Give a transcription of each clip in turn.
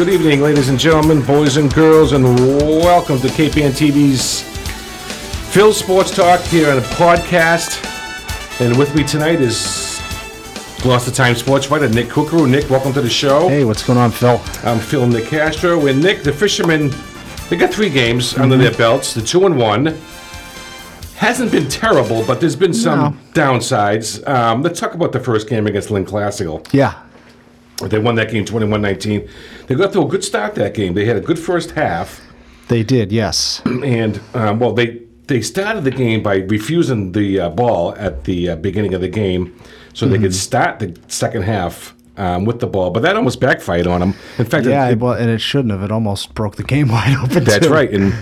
Good evening, ladies and gentlemen, boys and girls, and welcome to KPN TV's Phil Sports Talk here on a podcast. And with me tonight is Lost Gloucester Times sports writer Nick Kukru. Nick, welcome to the show. Hey, what's going on, Phil? I'm Phil Nick Castro. And Nick, the fishermen, they got three games under their belts. The two and one hasn't been terrible, but there's been some No. downsides. Um, let's talk about the first game against Lynn Classical. Yeah, They won that game 21-19. They got to a good start that game. They had a good first half, they did. Yes. and um, well, they they started the game by refusing the uh, ball at the uh, beginning of the game, so they Mm-hmm. could start the second half um, with the ball. But that almost backfired on them. In fact, Yeah, it- well, and it shouldn't have. It almost broke the game wide open. that's too. right. And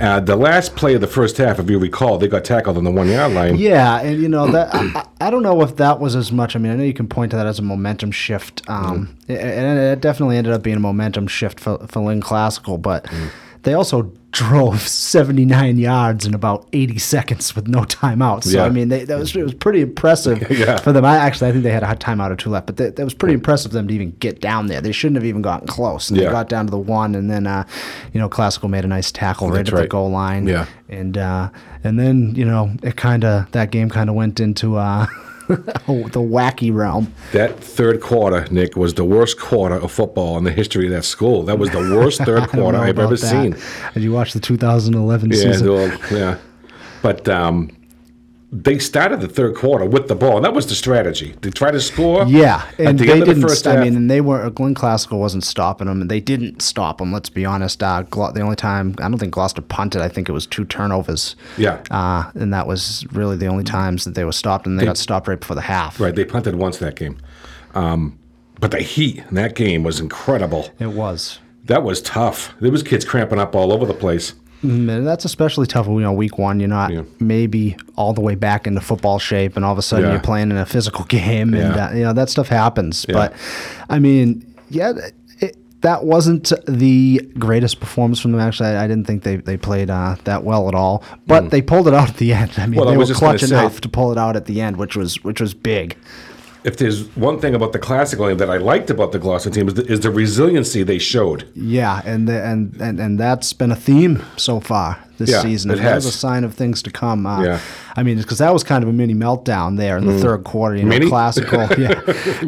uh, the last play of the first half, if you recall, they got tackled on the one yard line. Yeah, and you know that I, I don't know if that was as much. I mean, I know you can point to that as a momentum shift, um, Mm. a- and it definitely ended up being a momentum shift for for Lynn Classical, but Mm. They also drove 79 yards in about 80 seconds with no timeouts. So Yeah. I mean, they, that was it was pretty impressive Yeah. for them. I actually I think they had a hot timeout or two left, but that, that was pretty impressive for them to even get down there. They shouldn't have even gotten close. They Yeah. got down to the one, and then uh, you know Classical made a nice tackle right That's at the goal line. Yeah. and uh, and then you know it kind of that game kind of went into uh, the wacky realm. That third quarter, Nick, was the worst quarter of football in the history of that school. That was the worst third quarter I've ever that. seen. Did you watch the 2011 Yeah, season? well, yeah. But um, they started the third quarter with the ball, and that was the strategy. They try to score. Yeah, and the they didn't. the first I mean, and they were Lynn Classical wasn't stopping them, and they didn't stop them. Let's be honest. Uh, the only time I don't think Gloucester punted. I think it was two turnovers. Yeah. uh, and that was really the only times that they were stopped, and they, got stopped right before the half. right, they punted once that game. Um, but the heat in that game was incredible. It was. That was tough. There was kids cramping up all over the place. Mm, that's especially tough when you know week one. You're not Yeah. maybe all the way back into football shape, and all of a sudden Yeah. you're playing in a physical game, and Yeah. uh, you know that stuff happens. But I mean, yeah, it, that wasn't the greatest performance from them. Actually, I, I didn't think they they played uh, that well at all. But they pulled it out at the end. I mean, Mm. Well, I they was were just gonna clutch say- enough to pull it out at the end, which was which was big. If there's one thing about the classic game that I liked about the Gloucester team is the, is the resiliency they showed. Yeah, and the, and and and that's been a theme so far this Yeah, season. it that was a sign of things to come. Uh, Yeah. I mean, because that was kind of a mini meltdown there in the third quarter. You know, Mini? classical, yeah,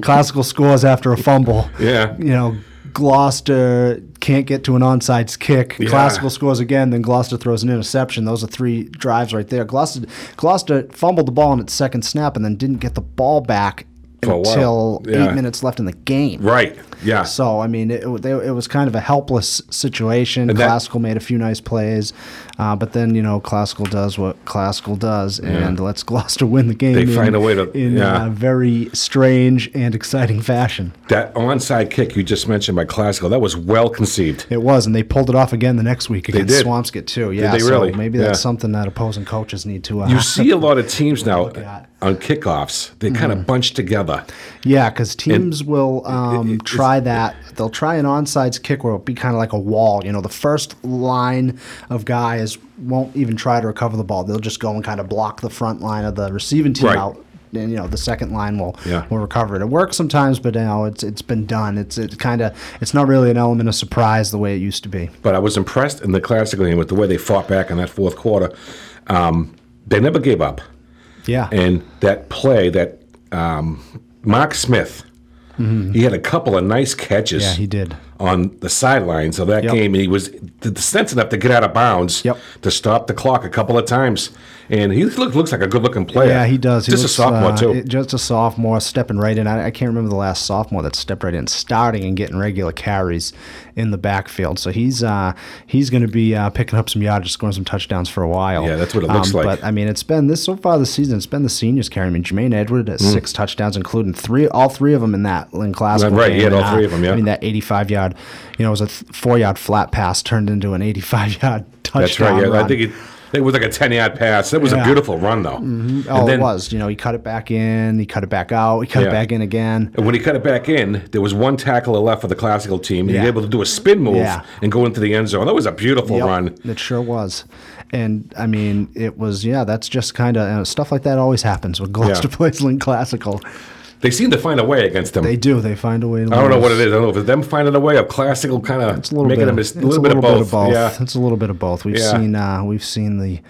classical scores after a fumble. Yeah. you know. Gloucester can't get to an onside kick. Yeah. Classical scores again, then Gloucester throws an interception. Those are three drives right there. Gloucester, Gloucester fumbled the ball on its second snap and then didn't get the ball back For a while. Until Yeah. eight minutes left in the game. Right. Yeah. So I mean, it, it, it was kind of a helpless situation. That- classical made a few nice plays, uh, but then you know, classical does what classical does, and lets Gloucester win the game. They in, find a way to- in yeah. a very strange and exciting fashion. that onside kick you just mentioned by classical, that was well conceived. It was, and they pulled it off again the next week against did. Swampscott too. Yeah, they so really? maybe Yeah. that's something that opposing coaches need to. Uh, You see a lot of teams now on kickoffs, they kind Mm-hmm. of bunch together. Yeah, because teams will um, it- try that. They'll try an onside kick where it'll be kind of like a wall. You know, the first line of guys won't even try to recover the ball. They'll just go and kind of block the front line of the receiving team Right. out. And you know the second line will Yeah. will recover it. It works sometimes, but you know it's it's been done. It's it kind of it's not really an element of surprise the way it used to be. But I was impressed in the classic game with the way they fought back in that fourth quarter. Um, they never gave up. Yeah, And that play that um, Mark Smith, he had a couple of nice catches. Mm-hmm. yeah, he did. On the sidelines of that Yep. game, and he was the sense enough to get out of bounds Yep. to stop the clock a couple of times. And he look, looks like a good-looking player. Yeah, he does. He Just a sophomore uh, too. just a sophomore stepping right in. I, I can't remember the last sophomore that stepped right in, starting and getting regular carries in the backfield. So he's uh, he's going to be uh, picking up some yardage, scoring some touchdowns for a while. Um, Yeah, that's what it looks like. But I mean, it's been this so far this season. It's been the seniors carrying. I mean, Jermaine Edward has six touchdowns, including three, all three of them in that in class. Mm. Right, he had all And, three them. yeah. I mean, that 85 yard, you know, it was a th- four yard flat pass turned into an 85 yard touchdown. That's right. Yeah, I think it, it was like a ten-yard pass. It was a beautiful run, though. Oh, and then, it was. You know, he cut it back in, he cut it back out, he cut Yeah. it back in again. And when he cut it back in, there was one tackler left for the classical team. He Yeah. was able to do a spin move Yeah. and go into the end zone. That was a beautiful Yep, run. It sure was. And I mean, it was, yeah, that's just kind of uh, stuff like that always happens with Gloucester Yeah. plays Lynn Classical. They seem to find a way against them. They do. They find a way to I don't know what it is. I don't know if it's them finding a way of classical kind of It's a little making bit. a, Of, little, bit, of both. Yeah. It's a little bit of both. We've Yeah. seen. Uh, we've seen the.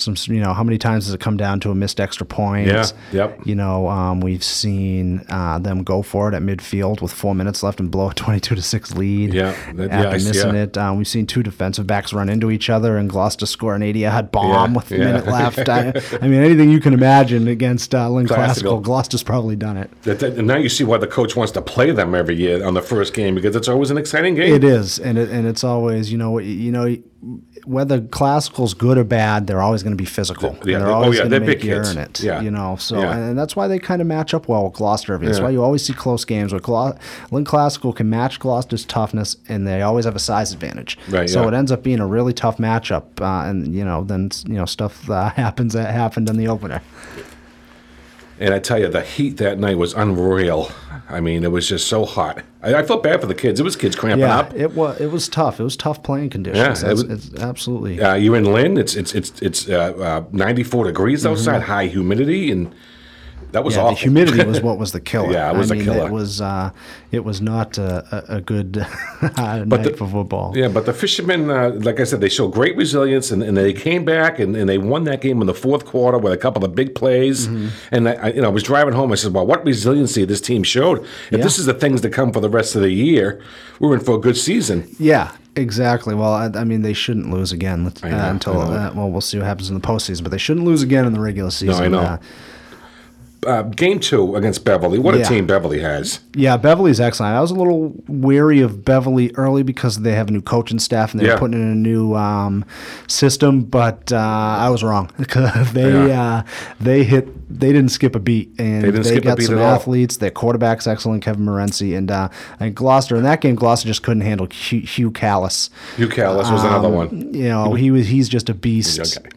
Some, you know, how many times does it come down to a missed extra point? Yeah, yep. You know, um, we've seen uh, them go for it at midfield with four minutes left and blow a twenty-two to six lead. Yeah, that- after yeah, missing yeah. it. Um, we've seen two defensive backs run into each other and Gloucester score an eighty-yard bomb Yeah, with a minute left. I, I mean, anything you can imagine against uh, Lynn Classical. Classical, Gloucester's probably done it. That, that- and now you see why the coach wants to play them every year on the first game because it's always an exciting game. It is, and it, and it's always you know you know whether classical's good or bad, they're always going to be physical. Yeah, they- they're oh, always yeah, going to make you earn it. Yeah. you know. So Yeah. and that's why they kind of match up well with Gloucester. That's Yeah. why you always see close games where Glo- Lynn Classical can match Gloucester's toughness, and they always have a size advantage. Right, So yeah. it ends up being a really tough matchup, uh, and you know then you know stuff uh, happens that happened in the opener. And I tell you, the heat that night was unreal. I mean, it was just so hot. I, I felt bad for the kids. It was kids cramping Yeah, up. it was it was tough. It was tough playing conditions. Yeah, it was- it's absolutely. Uh, you're in Lynn. It's it's it's it's uh, uh, 94 degrees outside, high humidity, and that was. Yeah, awful. the humidity was what was the killer. Yeah, it was I a mean, killer. It was uh, it was not a, a, a good night the- for football. Yeah, but the fishermen, uh, like I said, they showed great resilience, and, and they came back and, and they won that game in the fourth quarter with a couple of big plays. Mm-hmm. And I, I- you know, I was driving home. I said, "Well, what resiliency this team showed! If Yeah. this is the things that come for the rest of the year, we're in for a good season." Yeah, exactly. Well, I, I mean, they shouldn't lose again uh, know, until uh, well, we'll see what happens in the postseason. But they shouldn't lose again in the regular season. No, I know. Uh, Uh, game two against Beverly. What a team Beverly has. yeah, Beverly's excellent. I was a little weary of Beverly early because they have a new coaching staff and they're Yeah. putting in a new um, system, but uh, I was wrong. they Yeah. uh, they hit they didn't skip a beat and They didn't skip a got beat some at all. athletes. Their quarterback's excellent, Kevin Morency, and uh, and Gloucester in that game, Gloucester just couldn't handle Hugh, Hugh Callis. Hugh Callis was another one. You know, he was he's just a beast. Okay.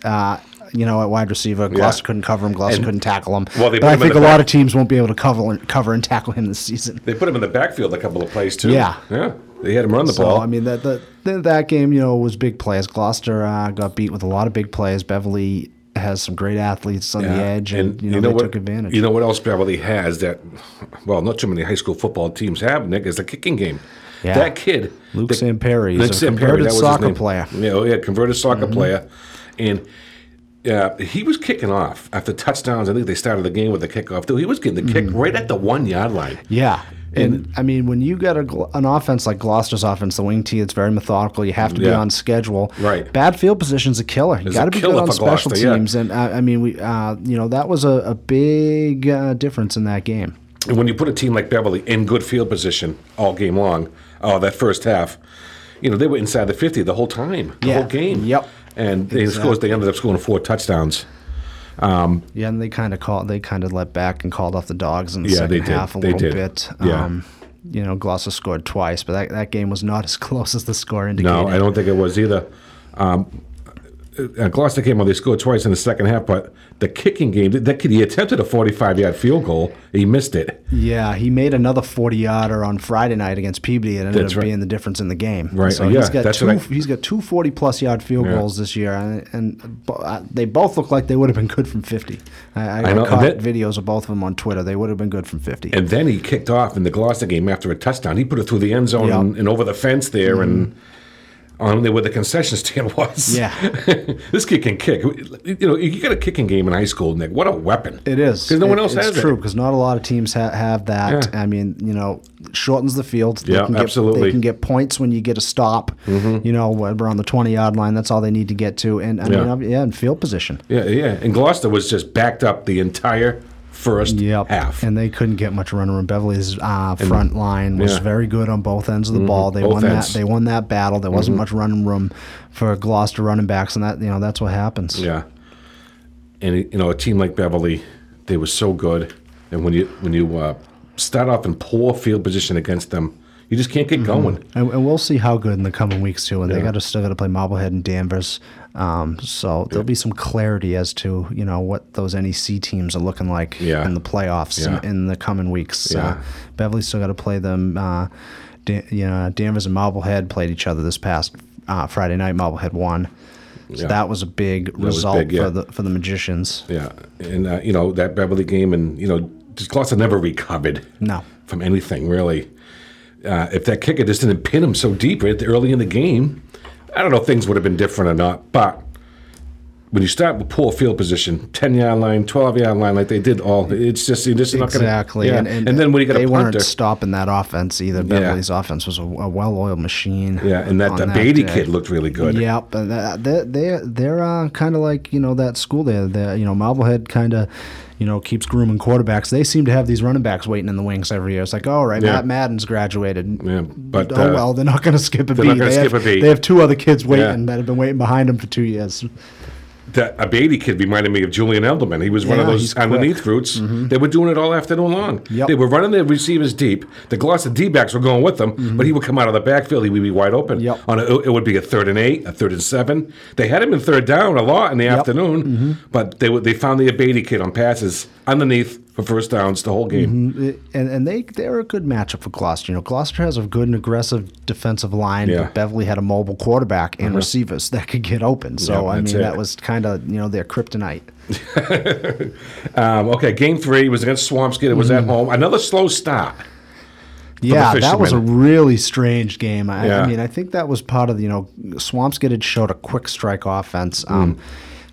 You know, at wide receiver, Gloucester couldn't cover him. Gloucester And- couldn't tackle him. Well, they but put I him in think a lot of teams won't be able to cover cover and tackle him this season. They put him in the backfield a couple of plays too. Yeah. yeah. They had him run the So ball. I mean that that that- game, you know, was big plays. Gloucester uh, got beat with a lot of big plays. Beverly has some great athletes on the edge, and, you know, they what, took advantage. You know what else Beverly has that, well, not too many high school football teams have, Nick, is the kicking game. Yeah. That kid. Luke the- Samperi is Luke a Samperi, converted that was soccer player. Mm-hmm. Yeah, oh, yeah, converted soccer player. And uh, he was kicking off after touchdowns. I think they started the game with the kickoff, too. He was getting the kick Mm-hmm. right at the one yard line. Yeah. And I mean, when you got a, an offense like Gloucester's offense, the wing tee, it's very methodical. You have to be on schedule. Right. Bad field position's a killer. You got to be good on special Gloucester, yeah. teams. And uh, I mean, we, uh, you know, that was a, a big uh, difference in that game. And when you put a team like Beverly in good field position all game long, oh, that first half, you know, they were inside the 50 the whole time, the Yeah. whole game. Yep. And they, scores, they ended up scoring four touchdowns. Yeah, and they kind of called. They kind of let back and called off the dogs in the Yeah, second they did. half a They little did. bit. Yeah. Um, you know, Gloucester scored twice, but that, that game was not as close as the score indicated. No, I don't think it was either. Um, uh, Gloucester came on, they scored twice in the second half, but the kicking game, that kid, he attempted a 45 yard field goal. He missed it. Yeah, he made another forty-yarder on Friday night against Peabody. It ended That's up right. being the difference in the game. Right, So yeah, he's got two. I- he's got two 40-plus yard field Yeah. goals this year, and, and uh, they both look like they would have been good from fifty. I, I, I know, caught that- videos of both of them on Twitter. They would have been good from fifty. And then he kicked off in the Gloucester game after a touchdown. He put it through the end zone Yeah. and, and over the fence there and on there where the concession stand was. Yeah. this kid can kick. You know, you got a kicking game in high school, Nick. What a weapon. It is Because no one else it's has true it. because not a lot of teams ha- have that. Yeah. I mean, you know, shortens the field. They Yeah, can get, absolutely. Mm-hmm. They can get points when you get a stop. You know, around the twenty yard line. That's all they need to get to. And I Yeah. mean, yeah, and field position. Yeah, yeah. And Gloucester was just backed up the entire first Yep. half. And they couldn't get much running room. Beverly's uh, front line was yeah. Very good on both ends of the ball. They Both won ends. that. They won that battle. There wasn't much running room for Gloucester running backs, and that you know that's what happens. Yeah, and you know a team like Beverly, they were so good, and when you when you uh, start off in poor field position against them, you just can't get going. And, and we'll see how good in the coming weeks too. And they Yeah. got to still got to play Marblehead and Danvers, um, so there'll be some clarity as to you know what those NEC teams are looking like Yeah. in the playoffs Yeah. in, in the coming weeks. Yeah. Uh, Beverly's still got to play them. Uh, Dan, you know, Danvers and Marblehead played each other this past uh, Friday night. Marblehead won. So Yeah. that was a big was result big, yeah. for the for the magicians. Yeah, and uh, you know that Beverly game, and you know Gloucester never recovered No. from anything really. Uh, if that kicker just didn't pin him so deep right early in the game, I don't know if things would have been different or not. But when you start with poor field position, ten yard line, twelve yard line, like they did all, it's just you're just not going to Exactly. Yeah. And, then when you got they a punter, weren't stopping that offense either. Beverly's offense was a, a well-oiled machine. yeah, and that the Beatty kid looked really good. Yep, and that, they they're they're uh, kind of like you know that school there. That you know Marblehead kind of you know keeps grooming quarterbacks. They seem to have these running backs waiting in the wings every year. It's like, all right, Yeah. Matt Madden's graduated. Yeah, but, oh uh, well, they're not going to skip a beat. they skip have, a beat. They have two other kids waiting Yeah. that have been waiting behind them for two years. That a Beatty kid reminded me of Julian Edelman. He was one of those underneath routes. Mm-hmm. They were doing it all afternoon long. Yep. They were running their receivers deep. The Gloucester D backs were going with them, mm-hmm. but he would come out of the backfield. He would be wide open. Yep. On a, it would be a third and eight, a third and seven. They had him in third down a lot in the afternoon, mm-hmm. but they would- they found the Beatty kid on passes underneath for first downs the whole game. and and they they're a good matchup for Gloucester. You know, Gloucester has a good and aggressive defensive line, Yeah. Uh-huh. but Beverly had a mobile quarterback and receivers that could get open. So Yeah, I mean, it. that was kind of you know their kryptonite. Um, okay, game three was against Swampscott. It was Mm-hmm. at home. Another slow start. Yeah, that was a really strange game. I, Yeah. I mean, I think that was part of the, you know, Swampscott had showed a quick strike offense. Um,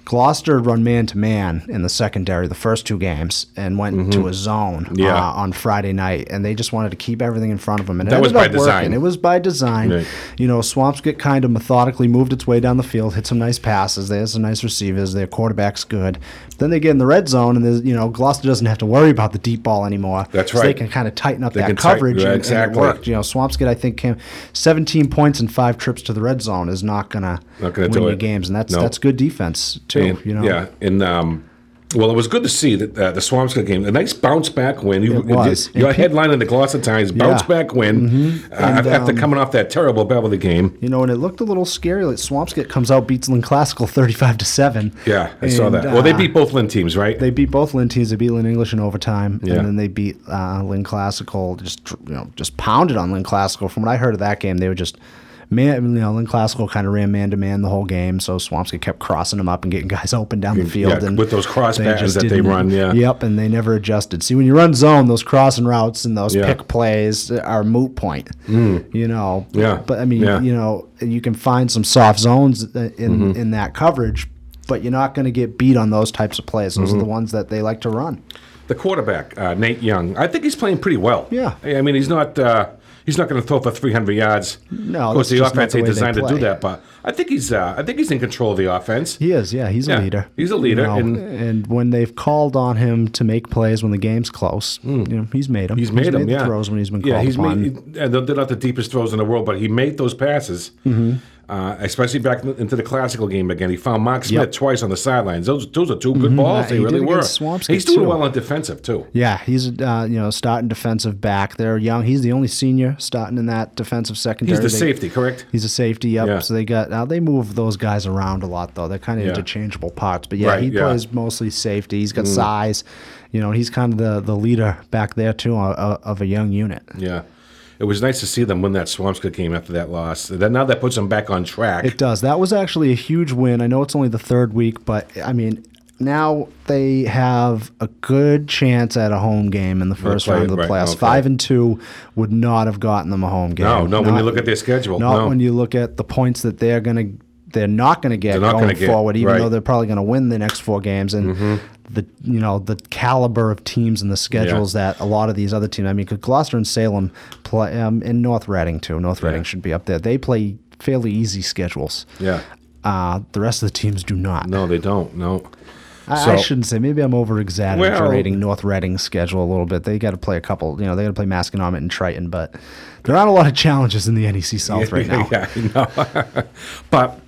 Gloucester had run man to man in the secondary the first two games and went to a zone Mm-hmm. Yeah. uh, on Friday night, and they just wanted to keep everything in front of them. And it That was by design. It was by design. Right. You know, Swampscott kind of methodically moved its way down the field, hit some nice passes. They had some nice receivers. Their quarterback's good. Then they get in the red zone, and you know, Gloucester doesn't have to worry about the deep ball anymore. That's So They can kind of tighten up They that tighten- coverage, yeah, and, exactly. and. You know, Swampscott I think came 17 points and five trips to the red zone is not gonna Not gonna win you it. games, and that's No. that's good defense too. And, you know, Yeah, and um, well, it was good to see that uh, the Swampscott game, a nice bounce back win. You, It was. Your headline in the Gloucester Times: bounce Yeah. Mm-hmm. back win uh, And, after um, coming off that terrible Beverly game. You know, and it looked a little scary. Like Swampscott comes out, beats Lynn Classical 35 to seven. Yeah, I saw that. Well, they uh, beat both Lynn teams, right? They beat both Lynn teams. They beat Lynn English in overtime, Yeah. and then they beat uh, Lynn Classical. Just you know, just pounded on Lynn Classical. From what I heard of that game, they were just man. You know, Lynn Classical kind of ran man to man the whole game. So Swampscott kept crossing them up and getting guys open down the field. yeah, and with those cross patterns that they run, yeah. Yep, and they never adjusted. See, when you run zone, those crossing routes and those Yeah. pick plays are moot point. You know. Mm. Yeah, But I mean, yeah. you know, you can find some soft zones in Mm-hmm. in that coverage. But you're not going to get beat on those types of plays. Those Mm-hmm. are the ones that they like to run. The quarterback, uh, Nate Young, I think he's playing pretty well. Yeah. I mean, he's not. Uh, He's not going to throw for 300 yards. No, of course, the offense ain't designed to do that. But I think he's. Uh, I think he's in control of the offense. He is, yeah. He's a leader. he's a leader, You know, and- and when they've called on him to make plays when the game's close, you know, he's made them. Hmm. He's made them. the yeah, throws when he's been yeah, called he's upon. made. And they're they're not the deepest throws in the world, but he made those passes. Mm-hmm. Uh, especially back into the classical game again. He found Mark Smith Yep. twice on the sidelines. Those those are two good balls. Uh, They he really were. He's doing too. well on defensive too. yeah, he's uh, you know starting defensive back. They're young. He's the only senior starting in that defensive secondary. He's the They- safety, correct? He's a safety, yep. Yeah. So they got now they move those guys around a lot though. They're kind of Yeah. interchangeable parts. But yeah, Right, he yeah. Mm. plays mostly safety. He's got size, you know. He's kind of the the leader back there too uh, of a young unit. Yeah. It was nice to see them win that Swampscott game after that loss. Then now that puts them back on track. It does. That was actually a huge win. I know it's only the third week, but I mean, now they have a good chance at a home game in the first play- round of the right, playoffs. okay. Five and two would not have gotten them a home game. no, no. when you look at their schedule, Not no. when you look at the points that they're going to they're not going to get not going gonna get, forward, even right. Mm-hmm. though they're probably going to win the next four games. And the you know the caliber of teams and the schedules that a lot of these other teams. I mean, mean, 'cause Gloucester and Salem play, um, and North Reading too. North Reading should be up there. They play fairly easy schedules. yeah. Uh, the rest of the teams do not. No, they don't. No. I, I So- shouldn't say. Maybe I'm over Well- exaggerating North Reading's schedule a little bit. They got to play a couple. You know, they got to play Masconomet and Triton, but there aren't a lot of challenges in the NEC South right now. yeah, I know. but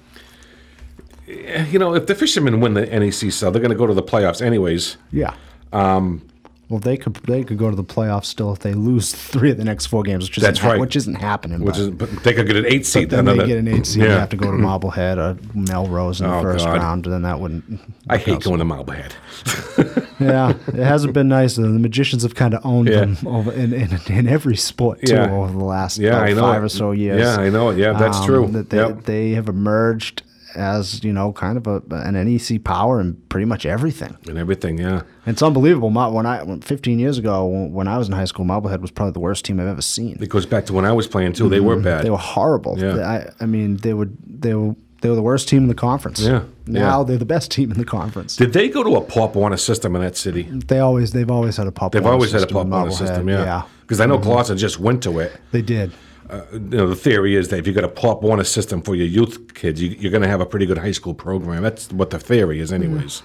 you know, if the Fishermen win the NEC South, they're going to go to the playoffs anyways. Yeah. Um, well, they could they could go to the playoffs still if they lose three of the next four games, which isn't, That's right. which isn't happening. Which but, is, but they could get an eight seed. then they get an eight seed. Yeah. You have to go to Marblehead or Melrose in the Oh, first God. round, and then that wouldn't. I hate going to Marblehead. yeah, it hasn't been nice. The magicians have kind of owned Yeah. them over in, in, in every sport too Yeah. over the last Yeah, know five it. or so years. Um, Yeah, I know it. Yeah, that's true. That they, Yep. they have emerged as you know, kind of a an NEC power in pretty much everything. and everything. Yeah, It's unbelievable. Mar- When I when 15 years ago, when I was in high school, Marblehead was probably the worst team I've ever seen. it goes back to when I was playing too. They were bad. Mm-hmm. They were horrible. Yeah. I, I mean, they would they were they were the worst team in the conference. Yeah, Now yeah. they're the best team in the conference. Did they go to a Pop Warner system in that city? They always they've always had a pop. They've always had a system Pop Warner system. Yeah, yeah, because I know Gloucester just went to it. they did. Uh, you know, the theory is that if you got a Pop Warner system for your youth kids, you, you're going to have a pretty good high school program. That's what the theory is, anyways.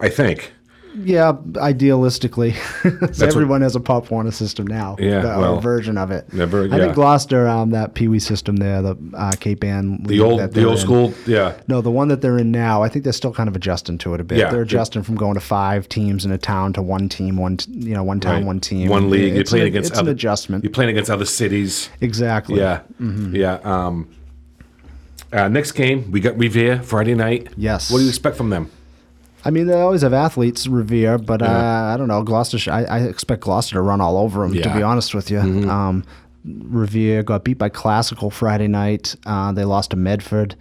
I think. Yeah, idealistically, what- everyone has a pop Warner system now. Yeah, the- well, a version of it. the ver- I think Gloucester, um, that Pee Wee system there, the uh, Cape Ann, The old, the old in. school, yeah. No, the one that they're in now, I think they're still kind of adjusting to it a bit. Yeah, they're they- adjusting from going to five teams in a town to one team, one t- you know, one town, Right. one team, one league. You're playing an, against it's other an adjustment. You're playing against other cities. Exactly. Yeah, Mm-hmm. yeah. Um, uh, next game, we got Revere Friday night. Yes. What do you expect from them? I mean, they always have athletes, Revere, but Yeah. uh, I don't know. Gloucester, I, I expect Gloucester to run all over them. To Yeah. Mm-hmm. be honest with you, um, Revere got beat by Classical Friday night. Uh, they lost to Medford,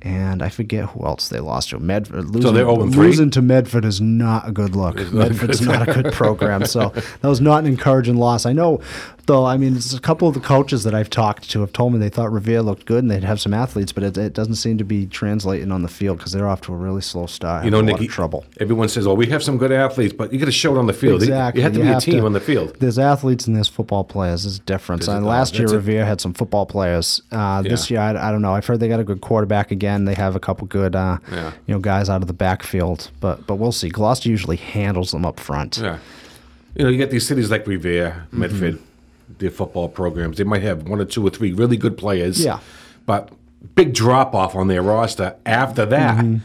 and I forget who else they lost to. Medford. Losing, they're 0-3? losing to Medford is not a good look. Medford's not a good program, so that was not an encouraging loss. I know, though. I mean, it's a couple of the coaches that I've talked to have told me they thought Revere looked good and they'd have some athletes, but it, it doesn't seem to be translating on the field because they're off to a really slow start. You know, Nicky, trouble. everyone says, "Well, we have some good athletes, but you got to show it on the field. Exactly. You have to be a team on the field." There's athletes and there's football players. There's a difference. There's And oh, last year, it. Had some football players. Uh, This year, I, I don't know. I've heard they got a good quarterback again. They have a couple good, uh, Yeah. you know, guys out of the backfield. But but we'll see. Gloucester usually handles them up front. Yeah. You know, you get these cities like Revere, Mm-hmm. Their football programs. They might have one or two or three really good players. Yeah. But big drop off on their roster after that. Mm-hmm.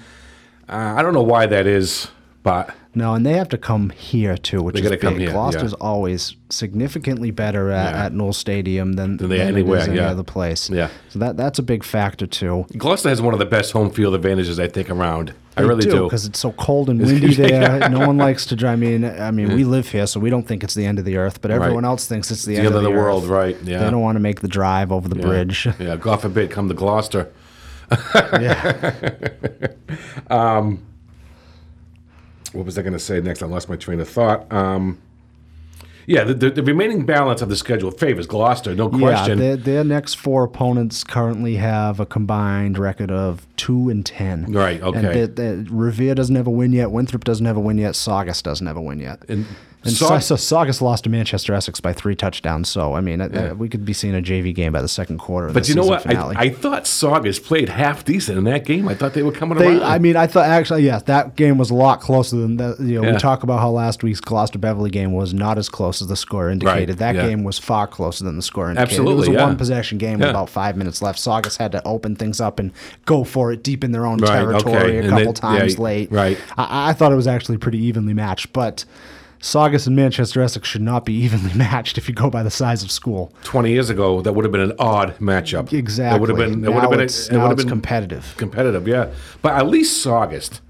Uh, I don't know why that is, but No, and they have to come here too, which They is big. come here, Gloucester's yeah. alwathey significantly better at, Yeah. at Newell Stadium than, Than they- than anywhere, any yeah. other place. Yeah. So that that's a big factor too. Gloucester has one of the best home field advantages I think around. I really do. because it's so cold and windy there. no one likes to drive. I mean, I mean, we live here, so we don't think it's the end of the earth, but everyone else thinks it's the, the end, end of the, the world, right, yeah. They don't want to make the drive over the bridge. Yeah. God forbid, come to Gloucester. yeah. Um, What was I going to say next? I lost my train of thought. Um, yeah, the, the, the remaining balance of the schedule favors Gloucester, no Yeah, question. their, their next four opponents currently have a combined record of two and ten. Right, okay. And the, the, Revere doesn't have a win yet. Winthrop doesn't have a win yet. Saugus doesn't have a win yet. and And so, Saugus lost to Manchester Essex by three touchdowns. So I mean, uh, we could be seeing a JV game by the second quarter. But you know what? I, I thought Saugus played half decent in that game. I thought they were coming They, around. I mean, I thought actually, yes, that game was a lot closer than that. You know, Yeah. we talk about how last week's Gloucester Beverly game was not as close as the score indicated. That yeah. game was far closer than the score indicated. Absolutely, it was a yeah. one possession game with about five minutes left. Saugus had to open things up and go for it deep in their own Right, territory okay. a And couple they- yeah, times late. right. I, I thought it was actually pretty evenly matched, but. Saugus and Manchester Essex should not be evenly matched if you go by the size of school. 20 years ago, that would have been an odd matchup. Exactly. It would have been. Now would have been. it's, it now would have been competitive. competitive. Yeah, but at least Saugus,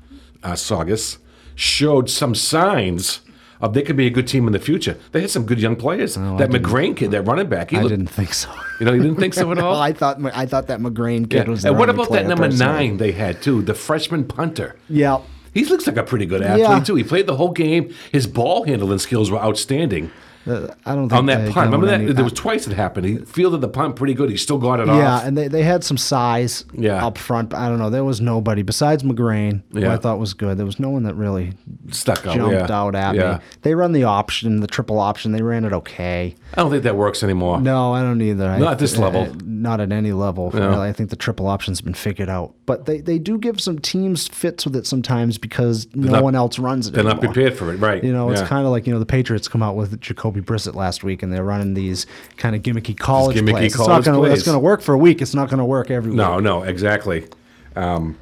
uh, Saugus showed some signs of they could be a good team in the future. They had some good young players. that McGrain kid, that running back, he I looked. didn't think so. You know, you didn't think so at all. Well, I thought I thought that McGrain kid Yeah. was. And what about that number nine they had too? The freshman punter. Yeah, He looks like a pretty good athlete Yeah. too. He played the whole game. His ball handling skills were outstanding uh, I don't think on that punt. Remember that? any- there was twice it happened. He fielded the punt pretty good. He still got it yeah, off. Yeah, and they, they had some size Yeah. up front. But I don't know. There was nobody besides McGrain, who I thought was good. There was no one that really Stuck out. jumped yeah. out at yeah. me. They run the option, the triple option. They ran it okay. I don't think that works anymore. No, I don't either. I- Not at this uh, level. not at any level. No. Really. I think the triple option's been figured out. But they, they do give some teams fits with it sometimes because no not- one else runs it. They're not prepared for it, right? You know, it's kind of like you know the Patriots come out with Jacoby Brissett last week, and they're running these kind of gimmicky college gimmicky plays. it's not going to plays. it's going to work for a week. It's not going to work every week. No, no, exactly. Um,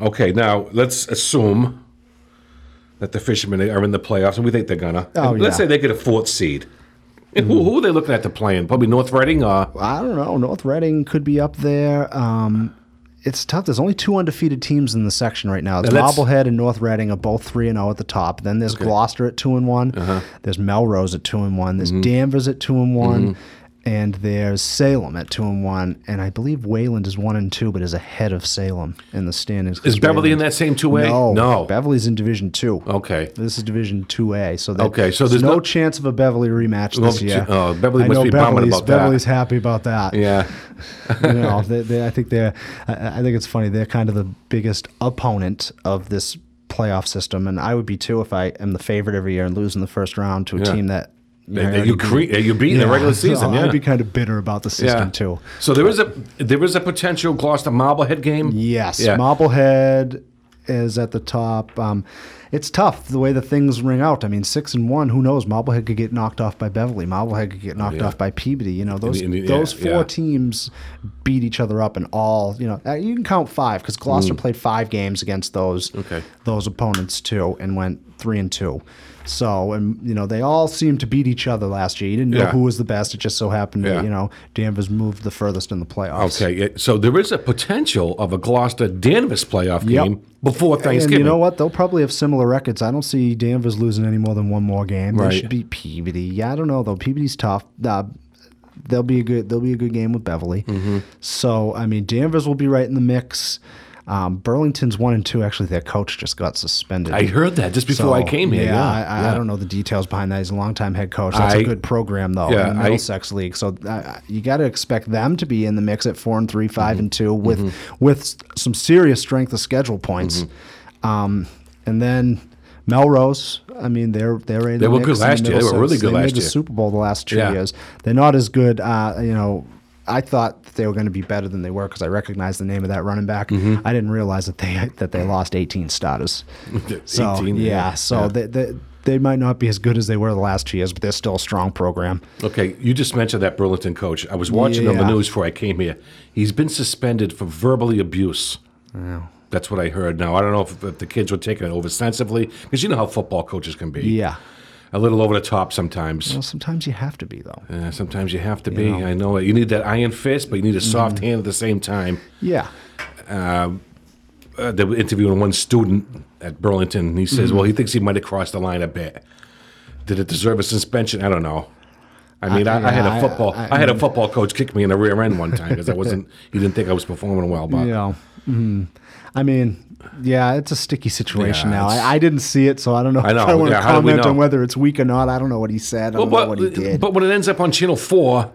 okay, now let's assume that the fishermen are in the playoffs, and we think they're gonna. Oh, And let's say they get a fourth seed. And who, who are they looking at to play in? Probably North Reading. Uh, I don't know. North Reading could be up there. Um, it's tough. There's only two undefeated teams in the section right now. And Marblehead and North Reading are both three and zero at the top. Then there's Gloucester at two and one. Uh-huh. There's Melrose at two and one. There's Danvers at two and one. And there's Salem at two and one, and I believe Wayland is one and two, but is ahead of Salem in the standings. Is Beverly in that same 2A? No, No. Beverly's in Division Two. Okay. This is Division Two A. So that, Okay, so there's no, no- chance of a Beverly rematch this year. oh, Beverly I must know be Beverly's, about that. Beverly's happy about that. Yeah. you know, they, they, I think they're. I, I think it's funny. They're kind of the biggest opponent of this playoff system, and I would be too if I am the favorite every year and lose in the first round to a Yeah. team that. Know, you cre- you beat in the regular season, So yeah. I'd be kind of bitter about the system too. So there is a there is a potential Gloucester Marblehead game. Yes, Yeah. Marblehead is at the top. Um, it's tough the way the things ring out. I mean, six and one. Who knows? Marblehead could get knocked off by Beverly. Marblehead could get knocked Yeah. off by Peabody. You know, those and- yeah, those four yeah. teams beat each other up and all. You know, uh, you can count five because Gloucester played five games against those Mm. Okay. those opponents too, and went three and two. So, and you know, they all seemed to beat each other last year. You didn't know Yeah. who was the best. It just so happened Yeah. that you know Danvers moved the furthest in the playoffs. Okay, yeah, so there is a potential of a Gloucester Danvers playoff Yep. game before Thanksgiving. And you know what? They'll probably have similar records. I don't see Danvers losing any more than one more game. Right. They should beat Peabody. Yeah, I don't know though. Peabody's tough. Uh, they'll be a good. They'll be a good game with Beverly. Mm-hmm. So I mean, Danvers will be right in the mix. Um, Burlington's one and two. Actually, their coach just got suspended. I heard that just before So, I came here. Yeah, Yeah, I, I, yeah. I don't know the details behind that. He's a longtime head coach. That's a I- good program though yeah, in the I- Middlesex League. So uh, you got to expect them to be in the mix at four and three, 5 Mm-hmm. and two, with with some serious strength of schedule points. Mm-hmm. Um, and then Melrose. I mean, they're they're in They the were good last year. They were really good They last made the. Super Bowl the last two Yeah. years. They're not as good. Uh, you know. I thought they were going to be better than they were because I recognized the name of that running back. Mm-hmm. I didn't realize that they that they lost 18 starters. So 18, yeah, yeah. so Yeah. They, they they might not be as good as they were the last two years, but they're still a strong program. Okay, you just mentioned that Burlington coach. I was watching on the news before I came here. He's been suspended for verbally abuse. That's what I heard. Now I don't know if, if the kids were taking it oversensively because you know how football coaches can be. Yeah. A little over the top sometimes. Well, sometimes you have to be though. Uh, sometimes you have to be. know. I know it. You need that iron fist, but you need a soft Mm-hmm. hand at the same time. Yeah. uh, they were interviewing one student at Burlington, and he says, Mm-hmm. "Well, he thinks he might have crossed the line a bit. Did it deserve a suspension? I don't know. I mean, I, I, had yeah, I- a football. I- I, had a football coach kick me in the rear end one time because I wasn't. He didn't think I was performing well. But You know. mhm. I mean, yeah, it's a sticky situation Yeah, now. it's- I, I didn't see it, so I don't know. I know, If I want yeah, to how do we comment on whether it's weak or not. I don't know what he said. I don't know what he did. but when it ends up on Channel Four,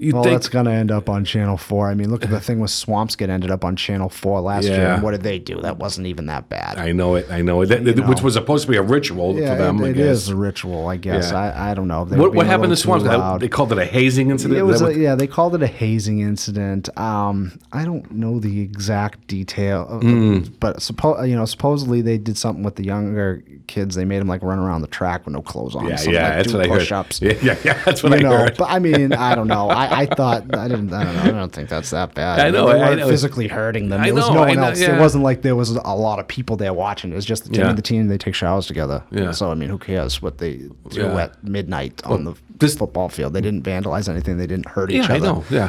you well, think that's going to end up on Channel 4. I mean, look at the thing with Swampscott ended up on Channel 4 last year. And what did they do? That wasn't even that bad. I know it. I know it. That, You which know. was supposed to be a ritual yeah, for them. it, I guess. is a ritual, I guess. Yeah. I, I don't know. What, what happened to little too Swans? loud. They called it a hazing incident. It was a, yeah, they called it a hazing incident. Um, I don't know the exact detail, Hmm. but suppo- you know, supposedly they did something with the younger kids. They made them like run around the track with no clothes on. yeah, yeah, like that's what I heard. Yeah, yeah, yeah, that's what you I know, heard. but I mean, I don't know. I, I thought I didn't. I don't know. I don't think that's that bad. I know, They I weren't know. physically hurting them. I There was know, no one know, else. yeah. It wasn't like there was a lot of people there watching. It was just the team Yeah. and the team. They take showers together. Yeah. So I mean, who cares what they do Yeah. at midnight on the this- football field? They didn't vandalize anything. They didn't hurt Yeah, each I other. know. Yeah,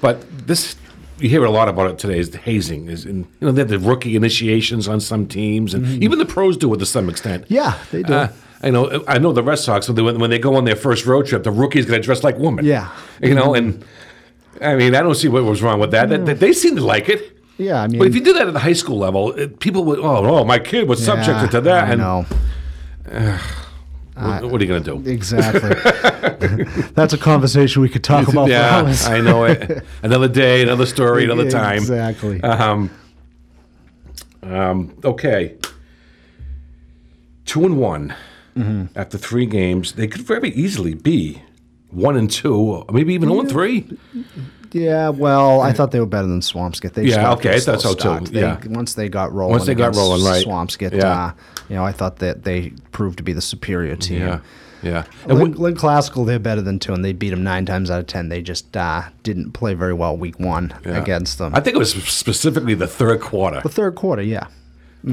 but this you hear a lot about it today. Is the hazing is in you know they have the rookie initiations on some teams, and even the pros do it to some extent. Yeah, they do. Uh, I know. I know the Red Sox when they, when they go on their first road trip, the rookie's going to dress like women. Yeah. you know, and I mean, I don't see what was wrong with that. They, they seem to like it. yeah, I mean, But if you did that at the high school level, it, people would, oh, no, my kid was subjected yeah, to that. I and know What, what are you going to do? exactly. That's a conversation we could talk about for yeah, hours. I know it. Another day, another story, another time. Exactly. Um, um, okay. Two and one Mm-hmm. after three games. They could very easily be one and two, or maybe even zero and three. Yeah, well, I thought they were better than Swampscott. They Yeah, got off to okay, I thought slow so, too. They- Yeah. once they got rolling, Once they got rolling, right. Swampscott, Yeah. uh, you know, I thought that they proved to be the superior team. Yeah, yeah. And Lynn, Lynn Classical, they're better than two, and they beat them nine times out of ten. They just uh, didn't play very well week one yeah. against them. I think it was specifically the third quarter. the third quarter, yeah.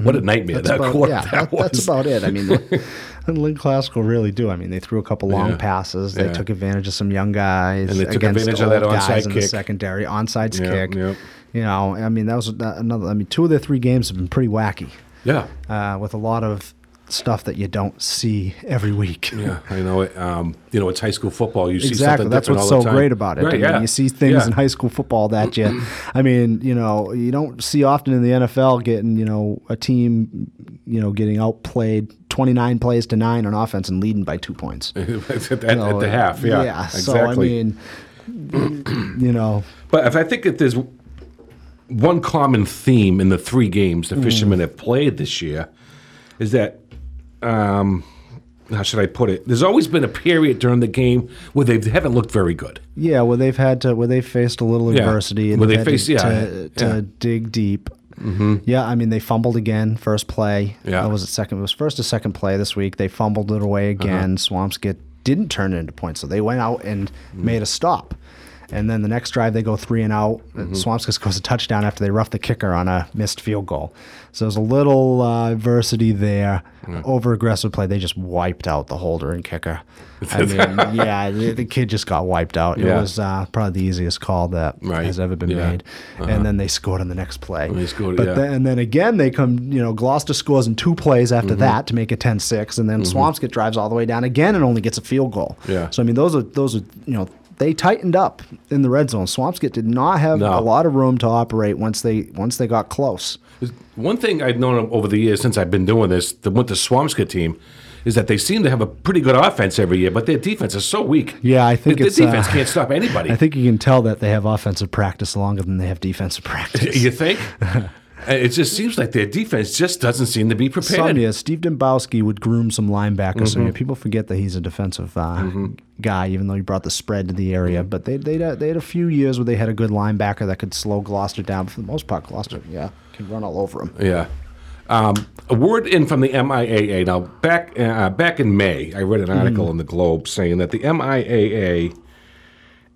What a nightmare That's that about, quarter yeah, that that's about it. I mean, and Lynn Classical really do. I mean, they threw a couple long Yeah. passes. They Yeah. took advantage of some young guys And they took advantage of that onside guys in the kick. secondary. Onside Yeah, kick. yeah. You know, I mean, that was another. I mean, two of their three games have been pretty wacky, yeah. uh, with a lot of stuff that you don't see every week. Yeah, I know it. Um, you know, it's high school football. You see Exactly. something That's what's all so the time. great about it. Right, I mean, yeah. you see things Yeah. in high school football that you, I mean, you know, you don't see often in the NFL getting, you know, a team, you know, getting outplayed 29 plays to nine on offense and leading by two points. at, at So, the half. Yeah, Yeah. exactly. So, I mean, you know, But if I think if there's one common theme in the three games Mm. the fishermen have played this year, is that um, how should I put it? There's always been a period during the game where they haven't looked very good. yeah, where they've had to, where they've faced a little Yeah. adversity and Where they they've face- to, yeah, to, to yeah. dig deep. Mm-hmm. Yeah, I mean, they fumbled again first play. Yeah. Was it second? It was first or second play this week. They fumbled it away Uh-huh. again. Swampscott didn't turn it into points, so they went out and Mm. made a stop. And then the next drive, they go three and out. Mm-hmm. Swamps scores a touchdown after they rough the kicker on a missed field goal. So there's a little uh, adversity there. Over aggressive play, they just wiped out the holder and kicker. I mean, yeah, the, the kid just got wiped out. It Yeah. was uh, probably the easiest call that Right. has ever been Yeah. made. And then they scored on the next play. they scored, but then, and then again, they come, you know, Gloucester scores in two plays after Mm-hmm. that to make it 10 6. And then Swampscott drives all the way down again and only gets a field goal. Yeah. So, I mean, those are, those are, you know, they tightened up in the red zone. Swampscott did not have No. a lot of room to operate once they once they got close. One thing I've known over the years since I've been doing this, the with the Swampscott team, is that they seem to have a pretty good offense every year, but their defense is so weak. Yeah, I think their, their defense uh, can't stop anybody. I think you can tell that they have offensive practice longer than they have defensive practice. you think? And it just seems like their defense just doesn't seem to be prepared. Some years, Steve Dembowski would groom some linebackers. So Mm-hmm. yeah, people forget that he's a defensive uh, guy, even though he brought the spread to the area. But they they they had a few years where they had a good linebacker that could slow Gloucester down. For the most part, Gloucester, yeah, can run all over him. Yeah. Um, a word in from the MIAA. Now, back uh, back in May, I read an article in the Globe saying that the MIAA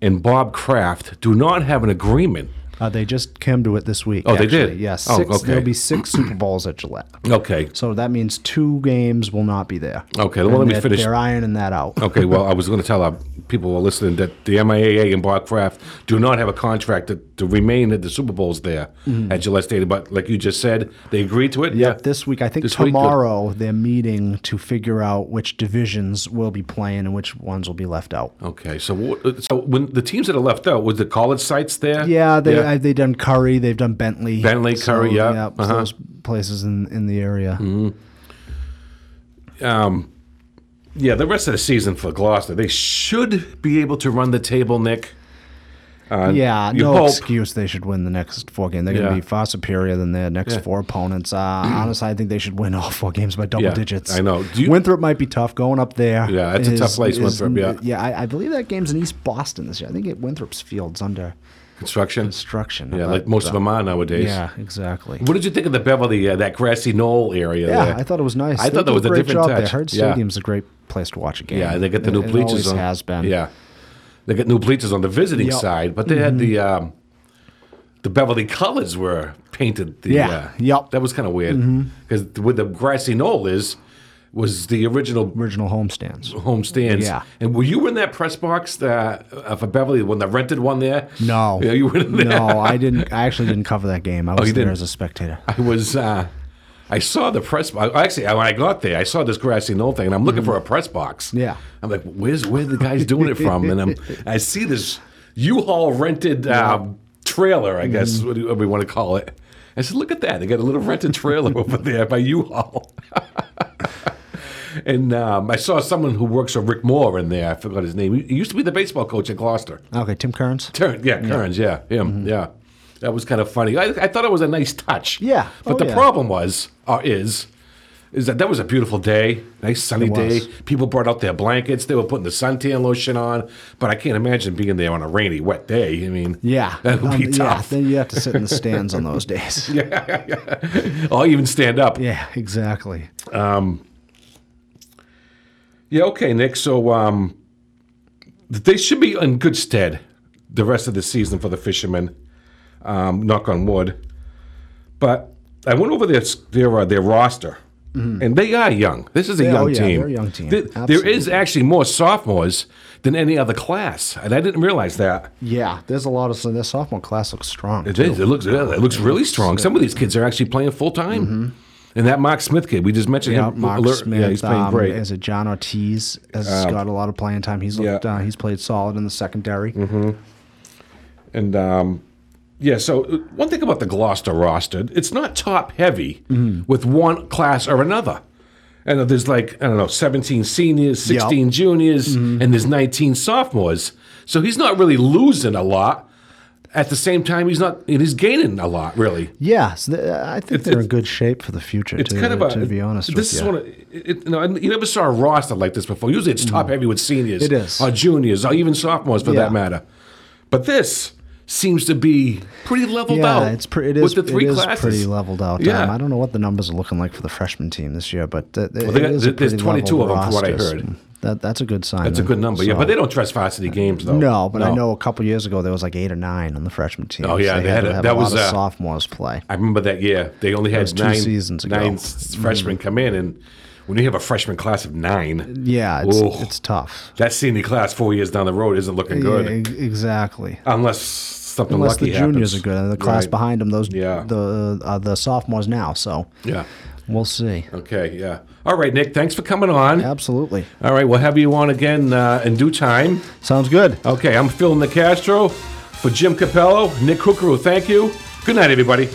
and Bob Kraft do not have an agreement. Uh, they just came to it this week. Oh, they actually. did? Yeah, Oh, okay. There'll be six Super Bowls at Gillette. Okay. So that means two games will not be there. Okay, well, let And me they're- finish. They're ironing that out. Okay, well, I was going to tell our people who are listening that the MIAA and Bob Kraft do not have a contract to, to remain at the Super Bowls there at Gillette Stadium. But like you just said, they agreed to it. Mm-hmm. Yep, this week. I think This week, tomorrow they're meeting to figure out which divisions will be playing and which ones will be left out. Okay, so so when the teams that are left out was the college sites there? Yeah, they I, they done Curry, they've done Bentley, Bentley, Curry, yeah, yeah, uh-huh. those places in in the area. Um, Yeah, the rest of the season for Gloucester, they should be able to run the table, Nick. Uh, Yeah, no hope. excuse they should win the next four games. They're Yeah. going to be far superior than their next Yeah. four opponents. Uh, honestly, I think they should win all four games by double Yeah, digits. I know. Do you- Winthrop might be tough going up there. Yeah, it's a tough place, Winthrop, yeah. yeah. I, I believe that game's in East Boston this year. I think it, Winthrop's field's under Construction. construction. Yeah, like most of them are nowadays. Yeah, exactly. What did you think of the Beverly, uh, that grassy knoll area Yeah, there? I thought it was nice. I They thought that was a different job there. touch. Hurd Yeah. Stadium's a great place to watch a game. Yeah, they got the It- new it bleachers always on. has been. Yeah, they got new bleachers on the visiting Yep. Mm-hmm. side, but they had the um, the Beverly colors were painted. The, Yeah, uh, yep. Mm-hmm. That was kind of weird because where the grassy knoll is was the original Original homestands. home stands. Yeah. And were you in that press box uh, uh, for Beverly when they rented one there? No. Yeah, you were in there. No, I didn't. I actually didn't cover that game. I was Oh, there didn't? as a spectator. I was. Uh, I saw the press box. Actually, when I got there, I saw this grassy knoll thing, and I'm looking for a press box. Mm-hmm. Yeah. I'm like, where's where the guys doing it from? And I'm, I see this U-Haul rented um, trailer, I guess Mm-hmm. what we want to call it. I said, look at that. They got a little rented trailer over there by U-Haul. and um, I saw someone who works for Rick Moore in there. I forgot his name. He used to be the baseball coach at Gloucester. Okay, Tim Kearns. Turn, yeah, Kearns, yeah, him, yeah. That was kind of funny. I, I thought it was a nice touch. Mm-hmm. Yeah. But Oh, the yeah. problem was, or is, is that that was a beautiful day, nice sunny day. People brought out their blankets. They were putting the suntan lotion on. But I can't imagine being there on a rainy, wet day. I mean, Yeah, that would be Um, Yeah, tough. then you have to sit in the stands on those days. I'll even stand up. Yeah, exactly. Yeah, okay, Nick. So um, they should be in good stead the rest of the season for the fishermen. Um, knock on wood. But I went over their their uh, their roster, and they are young. This is a Yeah, young oh, yeah, team. they're a young team. There- there is actually more sophomores than any other class, and I didn't realize that. Yeah, there's a lot of so their sophomore class looks strong. It is. It looks. It looks really strong. Some of these kids are actually playing full time. Mm-hmm. And that Mark Smith kid, we just mentioned Yeah, him. Mark alert- Smith. Yeah, he's playing um, great. Is it John Ortiz has got a lot of playing time? He's looked, Yeah. uh, he's played solid in the secondary. And um, yeah, so uh, one thing about the Gloucester roster, it's not top heavy with one class or another. And there's like, I don't know, 17 seniors, 16 juniors, and there's 19 sophomores. So he's not really losing a lot. At the same time, he's not, he's gaining a lot, really. Yeah, so th- I think It's- they're in good shape for the future. It's to, kind of a. to be honest this with is you. one of, it, you know, you never saw a roster like this before. Usually it's top mm. heavy with seniors. It is. Or juniors, or even sophomores for Yeah. that matter. But this seems to be pretty leveled yeah, out. it's pre- it is with the three it is classes. pretty leveled out. Yeah. Um, I don't know what the numbers are looking like for the freshman team this year, but Well, they got- is there's pretty 22 of them from what I heard. That that's a good sign. That's a good number, yeah. But they don't dress varsity games though. No, but I know a couple years ago there was like eight or nine on the freshman team. Oh, yeah, So they had to a- that a lot was, of uh, sophomores play. I remember that year. They only had two nine seasons ago. Nine s- freshmen come in, and when you have a freshman class of nine, Yeah, it's Ooh. it's tough. that senior class four years down the road isn't looking good, Yeah, exactly. unless something Unless the juniors happens. are good, and the class Right. behind them, those Yeah. the uh, the sophomores now. So Yeah. we'll see. Okay. Yeah. All right, Nick. Thanks for coming on. Absolutely, All right, we'll have you on again uh, in due time. sounds good. Okay, I'm Phil Nicastro for Jim Capello, Nick Hookeru. Thank you. Good night, everybody.